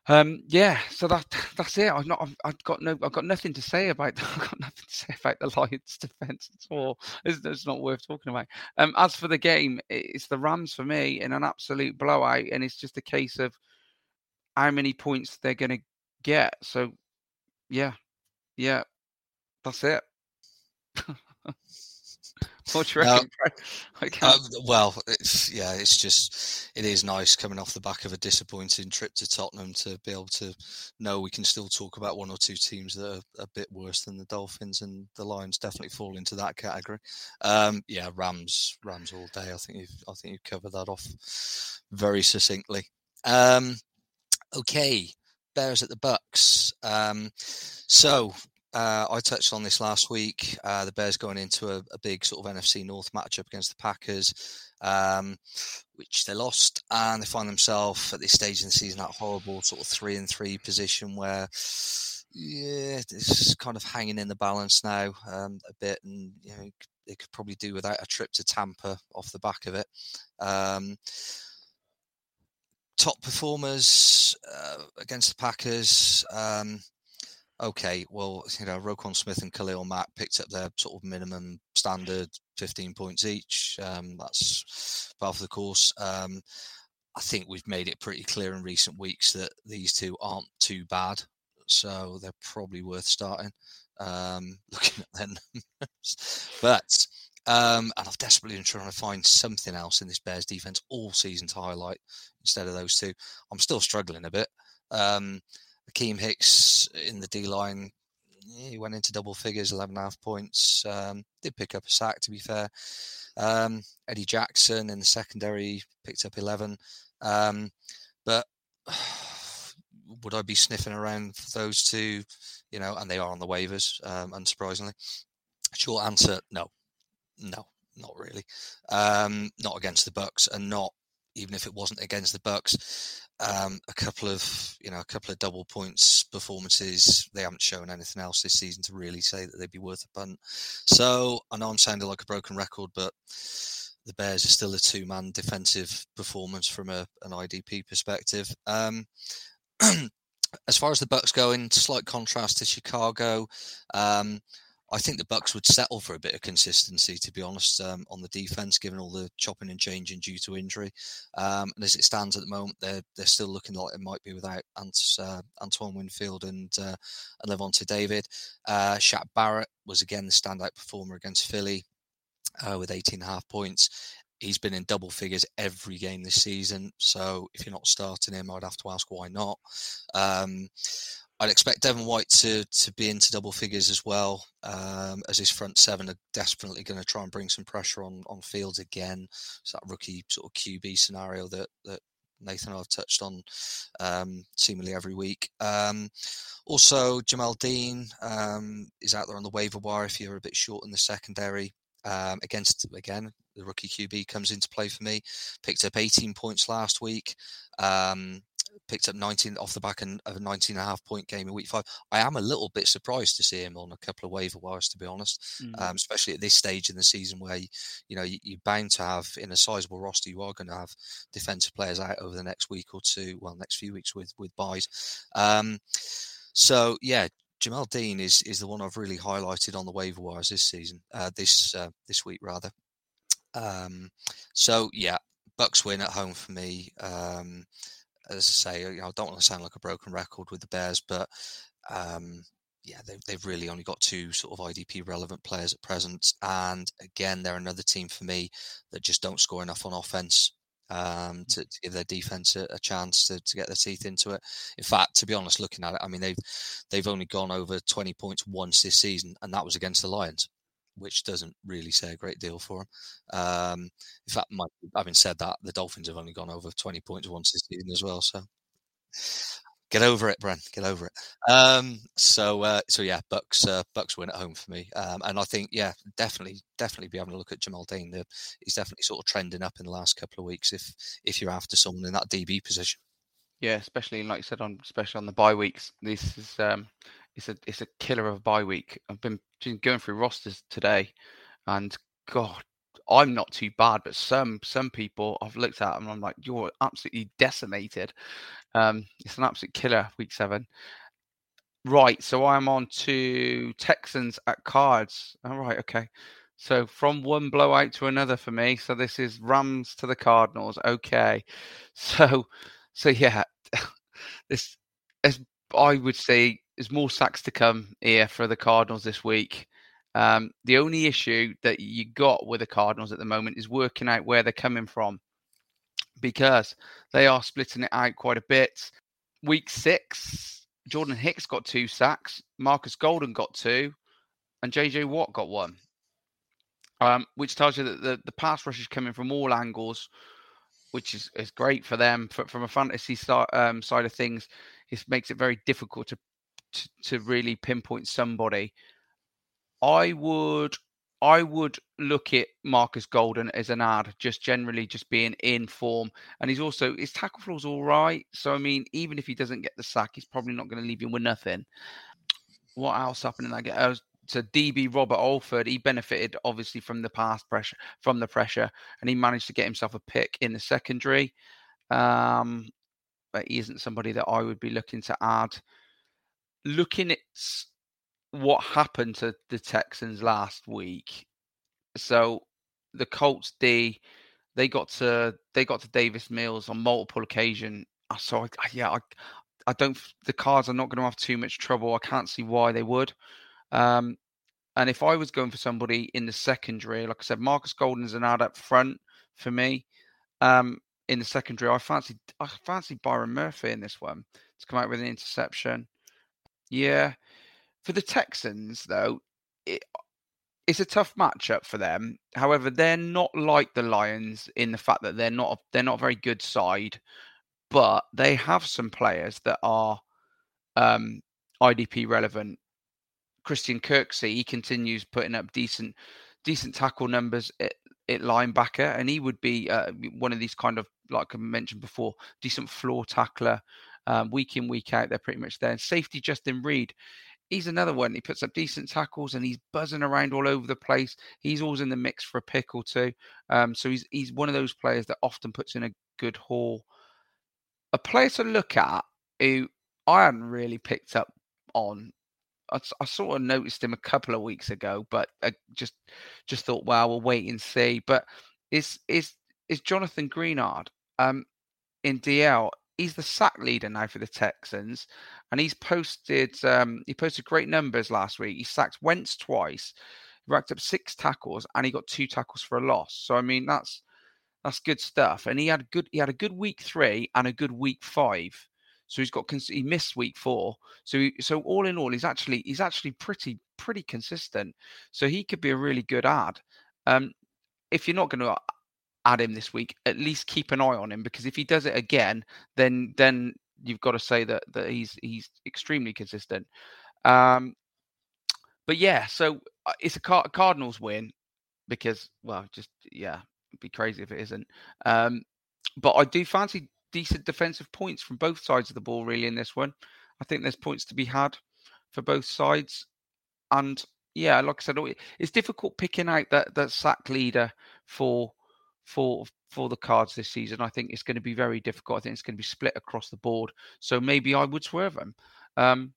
um, yeah, so that that's it. I've not, I've, I've, got no, I've got nothing to say about. I've got nothing to say about the Lions' defense at all. It's, it's not worth talking about. Um, as for the game, it's the Rams for me in an absolute blowout, and it's just a case of how many points they're going to get. So, yeah, yeah, that's it. What do you reckon? Uh, well, it's yeah, it's just it is nice coming off the back of a disappointing trip to Tottenham to be able to know we can still talk about one or two teams that are a bit worse than the Dolphins and the Lions. Definitely fall into that category. Um, yeah, Rams, Rams all day. I think you've I think you've covered that off very succinctly. Um, okay, Bears at the Bucks. Um, so uh, I touched on this last week. Uh, the Bears going into a, a, big sort of NFC North matchup against the Packers, um, which they lost, and they find themselves at this stage in the season that horrible sort of three and three position where, yeah, it's kind of hanging in the balance now um, a bit, and you know they could probably do without a trip to Tampa off the back of it. Um, top performers uh, against the Packers. Um, okay, well, you know, Roquan Smith and Khalil Mack picked up their sort of minimum standard 15 points each. Um, that's part of the course. Um, I think we've made it pretty clear in recent weeks that these two aren't too bad. So they're probably worth starting, um, looking at numbers. But, um, and I've desperately been trying to find something else in this Bears defense all season to highlight instead of those two. I'm still struggling a bit. Um, Akiem Hicks in the D line, he went into double figures, 11 and a half points. Um, did pick up a sack, to be fair. Um, Eddie Jackson in the secondary picked up 11. Um, but would I be sniffing around for those two? You know, and they are on the waivers, um, unsurprisingly. Short answer: no, no, not really. Um, not against the Bucks, and not even if it wasn't against the Bucks um, a couple of you know a couple of double points performances. They haven't shown anything else this season to really say that they'd be worth a punt. So I know I'm sounding like a broken record, but the Bears are still a two-man defensive performance from a, an IDP perspective. Um, as far as the Bucks go, in slight contrast to Chicago, um, I think the Bucks would settle for a bit of consistency, to be honest, um, on the defense, given all the chopping and changing due to injury. Um, and as it stands at the moment, they're they're still looking like it might be without Ant, uh, Antoine Winfield and uh, and Lavonte David. Uh, Shaq Barrett was again the standout performer against Philly uh, with 18 and a half points. He's been in double figures every game this season. So if you're not starting him, I'd have to ask why not. Um, I'd expect Devin White to to be into double figures as well, um, as his front seven are desperately going to try and bring some pressure on on Fields again. It's that rookie sort of QB scenario that that Nathan and I've touched on um, seemingly every week. Um, also, Jamel Dean um, is out there on the waiver wire if you're a bit short in the secondary. Um, against again, the rookie QB comes into play for me. Picked up 18 points last week. Um, picked up 19 off the back of a 19 and a half point game in week five. I am a little bit surprised to see him on a couple of waiver wires, to be honest, mm. um, especially at this stage in the season where you, know you, are bound to have in a sizable roster. You are going to have defensive players out over the next week or two, well, next few weeks with with buys. Um, so yeah, Jamel Dean is is the one I've really highlighted on the waiver wires this season, uh, this uh, this week rather. Um, so yeah, Bucks win at home for me. Um, as I say, you know, I don't want to sound like a broken record with the Bears, but um, yeah, they've, they've really only got two sort of IDP relevant players at present. And again, they're another team for me that just don't score enough on offense um, to, to, give their defense a, a chance to, to, get their teeth into it. In fact, to be honest, looking at it, I mean they've they've only gone over 20 points once this season, and that was against the Lions, which doesn't really say a great deal for them. Um, in fact, my, having said that, the Dolphins have only gone over 20 points once this season as well. So Get over it, Bren. Get over it. Um, so, uh, so yeah, Bucks, uh, Bucks win at home for me, um, and I think, yeah, definitely, definitely be having a look at Jamel Dean. The, he's definitely sort of trending up in the last couple of weeks. If if you're after someone in that DB position, yeah, especially like you said on, especially on the bye weeks. This is um, it's a it's a killer of a bye week. I've been going through rosters today, and God, I'm not too bad, but some some people I've looked at and I'm like, you're absolutely decimated. Um, it's an absolute killer, week seven. Right, so I'm on to Texans at cards. All right, okay. So from one blowout to another for me. So this is Rams to the Cardinals. Okay. So so yeah, this as I would say there's more sacks to come here for the Cardinals this week. Um, the only issue that you got with the Cardinals at the moment is working out where they're coming from because they are splitting it out quite a bit. Week six, Jordan Hicks got two sacks, Markus Golden got two, and JJ Watt got one. Um, which tells you that the, the pass rush is coming from all angles, which is, is great for them. For, from a fantasy start, um, side of things, it makes it very difficult to, to, really pinpoint somebody. I would I would look at Markus Golden as an ad, just generally just being in form. And he's also his tackle floor's all right. So I mean, even if he doesn't get the sack, he's probably not going to leave you with nothing. What else happened in that game? Uh, so DB Robert Alford, he benefited obviously from the pass pressure, from the pressure, and he managed to get himself a pick in the secondary. Um, but he isn't somebody that I would be looking to add. Looking at what happened to the Texans last week. So the Colts D, they got to they got to Davis Mills on multiple occasion. So I, yeah, I, I don't. The cards are not going to have too much trouble. I can't see why they would. Um, and if I was going for somebody in the secondary, like I said, Markus Golden is an ad up front for me. Um, in the secondary, I fancy I fancy Byron Murphy in this one to come out with an interception. Yeah, for the Texans, though, it, it's a tough matchup for them. However, they're not like the Lions in the fact that they're not they're not a very good side, but they have some players that are um, IDP relevant. Christian Kirksey, he continues putting up decent decent tackle numbers at, at linebacker, and he would be uh, one of these kind of like I mentioned before, decent floor tackler. Um, week in, week out, they're pretty much there. And safety Justin Reid. he's another one. He puts up decent tackles and he's buzzing around all over the place. He's always in the mix for a pick or two. Um, so he's he's one of those players that often puts in a good haul. A player to look at who I hadn't really picked up on. I, I sort of noticed him a couple of weeks ago, but I just just thought, well, we'll wait and see. But is is is Jonathan Greenard um, in DL? He's the sack leader now for the Texans, and he's posted um, he posted great numbers last week. He sacked Wentz twice, racked up six tackles, and he got two tackles for a loss. So I mean that's that's good stuff. And he had good he had a good week three and a good week five. So he's got he missed week four. So he, so all in all, he's actually he's actually pretty pretty consistent. So he could be a really good ad. Um, if you're not going to add him this week, at least keep an eye on him because if he does it again, then then you've got to say that that he's he's extremely consistent. Um, but yeah, so uh, it's a Car- Cardinals win because well, just yeah, be crazy if it isn't. Um, but I do fancy decent defensive points from both sides of the ball really in this one. I think there's points to be had for both sides, and yeah, like I said, it's difficult picking out that that sack leader for for for the cards this season. I think it's going to be very difficult. I think it's going to be split across the board. So maybe I would swerve them. Um,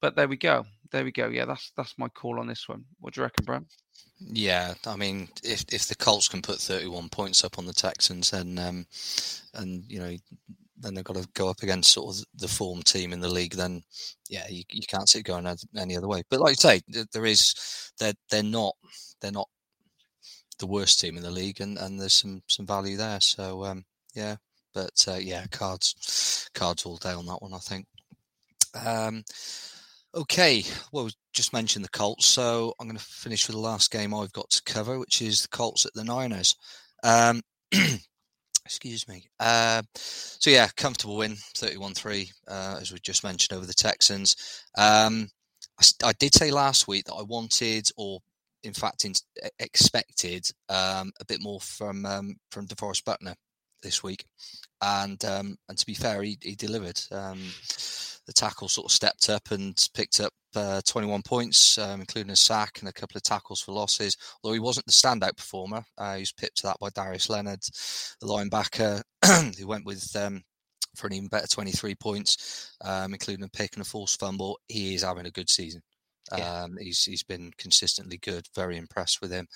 but there we go. there we go. Yeah, that's that's my call on this one. What do you reckon, Bram? Yeah, I mean, if if the Colts can put 31 points up on the Texans, and um, and you know, then they've got to go up against sort of the form team in the league. Then, yeah, you, you can't see it going any other way. But like you say, there is they're they're not they're not the worst team in the league, and and there's some some value there. So um, yeah, but uh, yeah, cards cards all day on that one, I think. Um, okay, well, just mentioned the Colts, so I'm going to finish with the last game I've got to cover, which is the Colts at the Niners. Um, excuse me. Uh, so yeah, comfortable win, 31-3, uh, as we just mentioned over the Texans. Um, I, I, did say last week that I wanted, or in fact, in, expected um, a bit more from um, from DeForest Buckner this week, and um, and to be fair, he, he delivered. Um, the tackle sort of stepped up and picked up uh, 21 points, um, including a sack and a couple of tackles for losses. Although he wasn't the standout performer, uh, he was pipped to that by Darius Leonard, the linebacker, who went with um, for an even better 23 points, um, including a pick and a forced fumble. He is having a good season. Yeah. Um, he's he's been consistently good. Very impressed with him.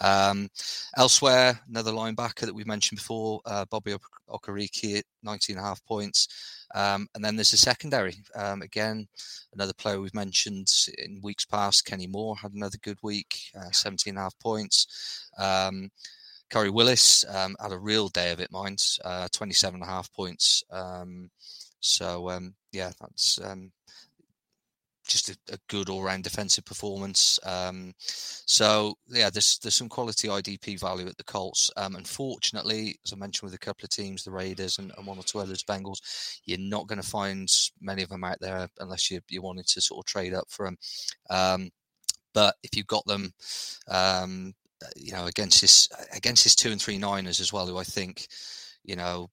Um, elsewhere, another linebacker that we mentioned before, uh, Bobby Okereke at 19 and a half points. Um, and then there's the secondary. Um, again, another player we've mentioned in weeks past, Kenny Moore had another good week, uh, 17 and a half points. Um, Khari Willis um, had a real day of it, mind, uh, 27 and a half points. so yeah, that's just a, a good all-round defensive performance. Um, so yeah, there's there's some quality IDP value at the Colts. Um, unfortunately, as I mentioned with a couple of teams, the Raiders and, and one or two others, Bengals, you're not going to find many of them out there unless you you wanted to sort of trade up for them. Um, but if you've got them, um, you know, against this against this two and three Niners as well, who I think, you know,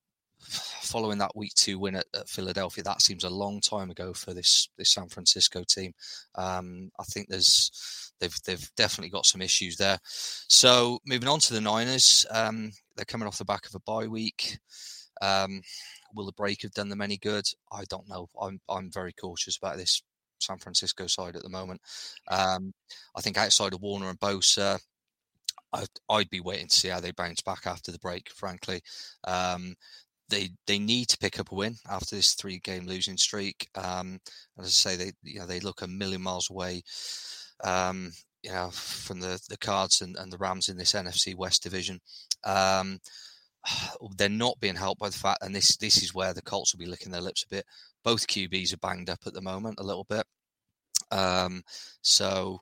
following that week two win at, at, Philadelphia, that seems a long time ago for this this San Francisco team. Um, I think there's they've they've definitely got some issues there. So moving on to the Niners, um, they're coming off the back of a bye week. Um, will the break have done them any good? I don't know. I'm I'm very cautious about this San Francisco side at the moment. Um, I think outside of Warner and Bosa, I'd, I'd, be waiting to see how they bounce back after the break. Frankly, um, they they need to pick up a win after this three game losing streak. Um, as I say, they you know they look a million miles away. Um, you know, from the the Cards and, and the Rams in this NFC West division. Um, they're not being helped by the fact, and this this is where the Colts will be licking their lips a bit. Both QBs are banged up at the moment a little bit. Um, so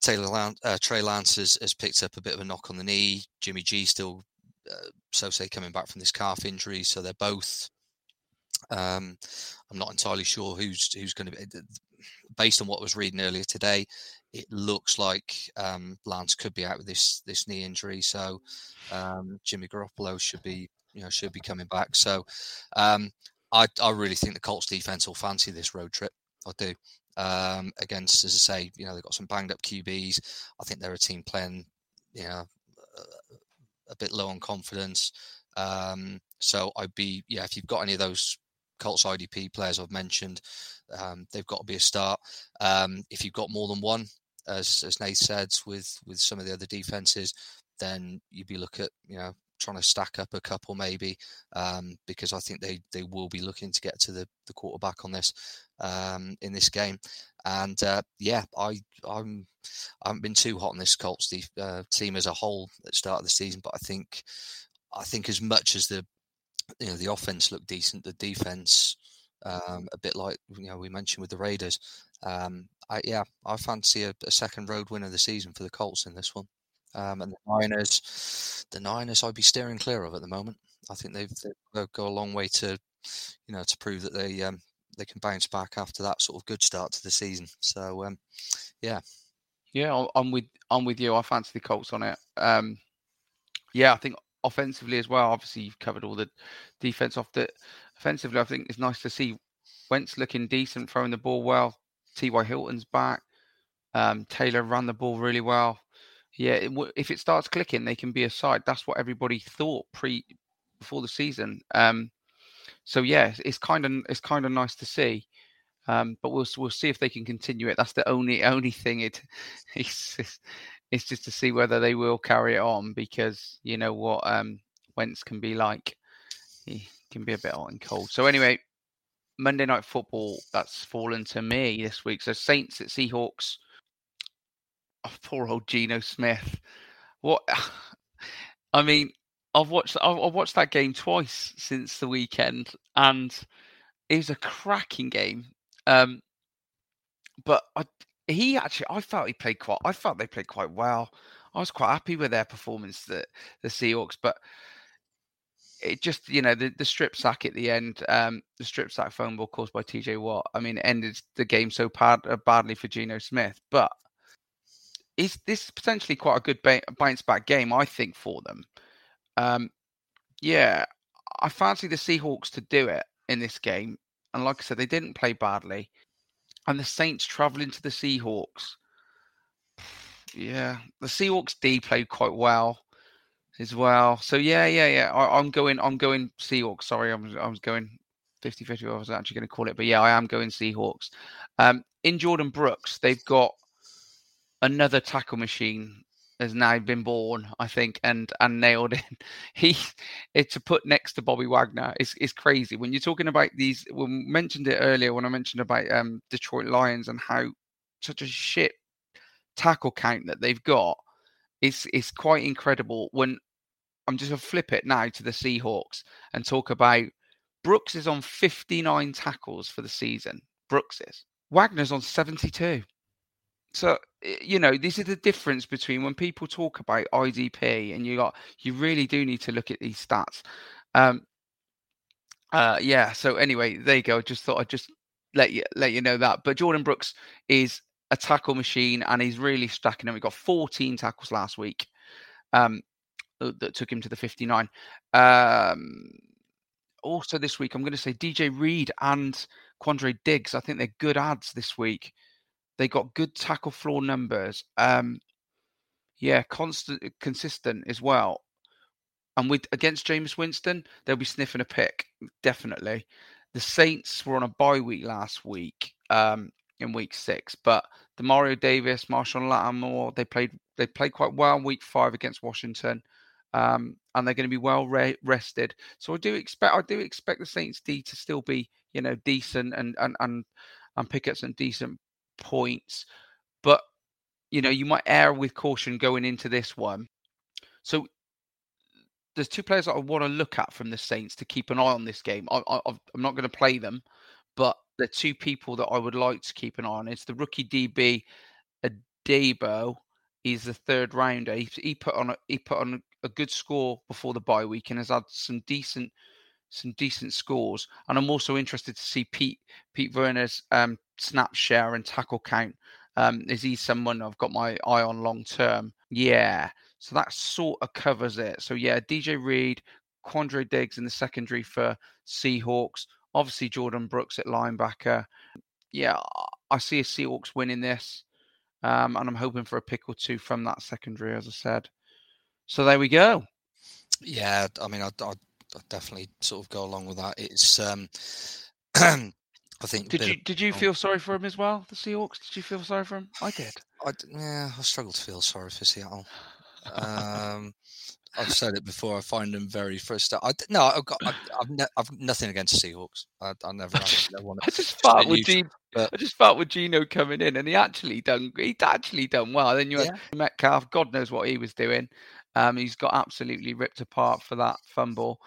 Taylor Lance, uh, Trey Lance has, has, picked up a bit of a knock on the knee. Jimmy G still uh, Sose coming back from this calf injury, so they're both. Um, I'm not entirely sure who's who's going to be. Based on what I was reading earlier today, it looks like um, Lance could be out with this this knee injury, so um, Jimmy Garoppolo should be you know should be coming back. So um, I I really think the Colts defense will fancy this road trip. I do. Um, against, as I say, you know they've got some banged up QBs. I think they're a team playing, you know, a bit low on confidence. Um, so I'd be, yeah, if you've got any of those Colts IDP players I've mentioned, um, they've got to be a start. Um, if you've got more than one, as as Nate said, with with some of the other defenses, then you'd be look at you know trying to stack up a couple maybe um, because I think they they will be looking to get to the the quarterback on this um, in this game. And uh, yeah, I I'm I haven't been too hot on this Colts the, uh, team as a whole at the start of the season, but I think I think as much as the you know the offense looked decent, the defense um, a bit like you know we mentioned with the Raiders. Um, I, yeah, I fancy a, a, second road win of the season for the Colts in this one. Um, and the Niners, the Niners, I'd be steering clear of at the moment. I think they've, they've go a long way to, you know, to prove that they um, they can bounce back after that sort of good start to the season. So, um, yeah, yeah, I'm with I'm with you. I fancy the Colts on it. Um, yeah, I think offensively as well. Obviously, you've covered all the defense off the offensively. I think it's nice to see Wentz looking decent, throwing the ball well. T.Y. Hilton's back. Um, Taylor ran the ball really well. Yeah, if it starts clicking, they can be a side. That's what everybody thought pre before the season. Um, so yeah, it's kind of it's kind of nice to see. Um, but we'll we'll see if they can continue it. That's the only only thing. It it's, it's, it's just to see whether they will carry it on because you know what um, Wentz can be like. He can be a bit hot and cold. So anyway, Monday Night Football that's fallen to me this week. So Saints at Seahawks. Oh, poor old Geno Smith. What? I mean, I've watched I've watched that game twice since the weekend, and it was a cracking game. Um, but I, he actually, I felt he played quite. I felt they played quite well. I was quite happy with their performance, the the Seahawks, but it just you know the, the strip sack at the end, um, the strip sack phone ball caused by TJ Watt. I mean, ended the game so bad, badly for Geno Smith, but is this potentially quite a good bounce back game? I think for them. Um, yeah, I fancy the Seahawks to do it in this game, and like I said, they didn't play badly, and the Saints traveling to the Seahawks. Yeah, the Seahawks D played quite well as well. So yeah, yeah, yeah. I, am going. I'm going Seahawks. Sorry, I was I was going 50-50. I was actually going to call it, but yeah, I am going Seahawks. Um, in Jordyn Brooks, they've got another tackle machine has now been born, I think, and and nailed in. He it to put next to Bobby Wagner is is crazy. When you're talking about these, we mentioned it earlier when I mentioned about um, Detroit Lions and how such a shit tackle count that they've got. It's it's quite incredible. When I'm just gonna flip it now to the Seahawks and talk about Brooks is on 59 tackles for the season. Brooks is. Wagner's on 72. So you know, this is the difference between when people talk about IDP and you got you really do need to look at these stats. Um, uh, yeah. So anyway, there you go. I just thought I'd just let you let you know that. But jordyn Brooks is a tackle machine and he's really stacking them. We got 14 tackles last week. Um, uh, that took him to the 59. Um, also this week, I'm going to say DJ Reed and Quandre Diggs. I think they're good ads this week. They got good tackle floor numbers. Um, yeah, constant, consistent as well. And with against Jameis Winston, they'll be sniffing a pick definitely. The Saints were on a bye week last week um, in week six, but Demario Davis, Marshon Lattimore, they played they played quite well week five against Washington, um, and they're going to be well re- rested. So I do expect I do expect the Saints D to still be you know decent and and and and pick up some decent points, but you know you might err with caution going into this one. So there's two players that I want to look at from the Saints to keep an eye on this game. I, am not going to play them, but the two people that I would like to keep an eye on. It's the rookie DB Adebo. He's the third rounder. He, he put on a, he put on a good score before the bye week and has had some decent some decent scores. And I'm also interested to see Pete Pete Werner's um, snap share and tackle count. Um, is he someone I've got my eye on long term? Yeah. So that sort of covers it. So yeah, DJ Reed, Quandre Diggs in the secondary for Seahawks. Obviously Jordyn Brooks at linebacker. Yeah, I see a Seahawks winning this. Um, and I'm hoping for a pick or two from that secondary, as I said. So there we go. Yeah, I mean, I, I definitely sort of go along with that. It's um, I think. Did you of, did you feel sorry for him as well? The Seahawks? Did you feel sorry for him? I did. I yeah, I struggle to feel sorry for Seattle. Um, I've said it before. I find them very frustrating. I, no, I've got. I, have ne- I've nothing against Seahawks. I, I never. I just, I just felt with Geno. But... I just felt with Geno coming in, and he actually done. He actually done well. Then you had yeah. Metcalf. God knows what he was doing. Um, he's got absolutely ripped apart for that fumble.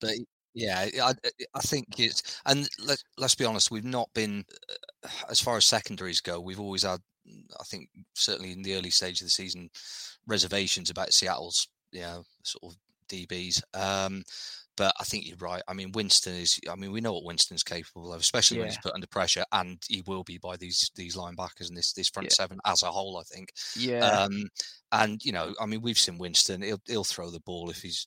But yeah, I, I think it's and let, let's be honest, we've not been uh, as far as secondaries go. We've always had, I think, certainly in the early stage of the season, reservations about Seattle's, you know, sort of DBs. Um, but I think you're right. I mean, Winston is. I mean, we know what Winston's capable of, especially yeah. when he's put under pressure, and he will be by these these linebackers and this this front yeah. seven as a whole. I think. Yeah. Um, and you know, I mean, we've seen Winston. He'll he'll throw the ball if he's,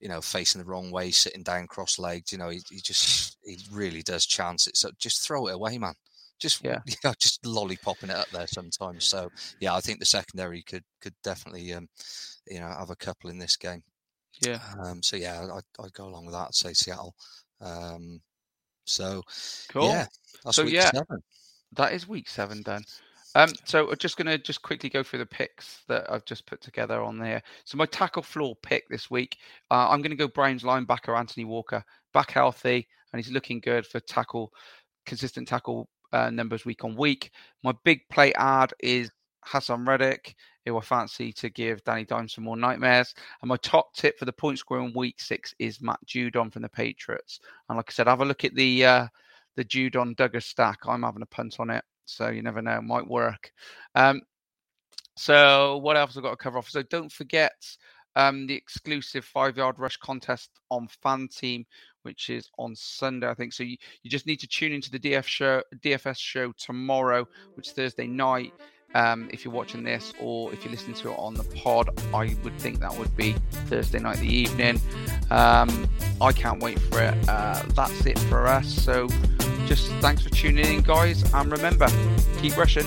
you know, facing the wrong way, sitting down cross legged. You know, he, he just he really does chance it. So just throw it away, man. Just yeah, you know, just lollipopping it up there sometimes. So yeah, I think the secondary could could definitely um, you know, have a couple in this game. Yeah. Um, so yeah, I'd, I'd, go along with that. I'd say Seattle. Um, So, cool. yeah, so yeah, seven. that is week seven done. Um, so I'm just going to just quickly go through the picks that I've just put together on there. So my tackle floor pick this week, uh, I'm going to go Browns linebacker Anthony Walker, back healthy, and he's looking good for tackle, consistent tackle uh, numbers week on week. My big play ad is Haason Reddick, who I fancy to give Danny Dimes some more nightmares. And my top tip for the point score in week six is Matt Judon from the Patriots. And like I said, have a look at the uh, the Judon Dugger stack. I'm having a punt on it, so you never know, it might work. Um, so what else I've got to cover off? So don't forget um, the exclusive five yard rush contest on FanTeam, which is on Sunday, I think. So you, you just need to tune into the DF show, DFS show tomorrow, which is Thursday night. Um, if you're watching this or if you're listening to it on the pod, I would think that would be Thursday night, the evening. Um, I can't wait for it. Uh, that's it for us. So just thanks for tuning in, guys. And remember, keep rushing.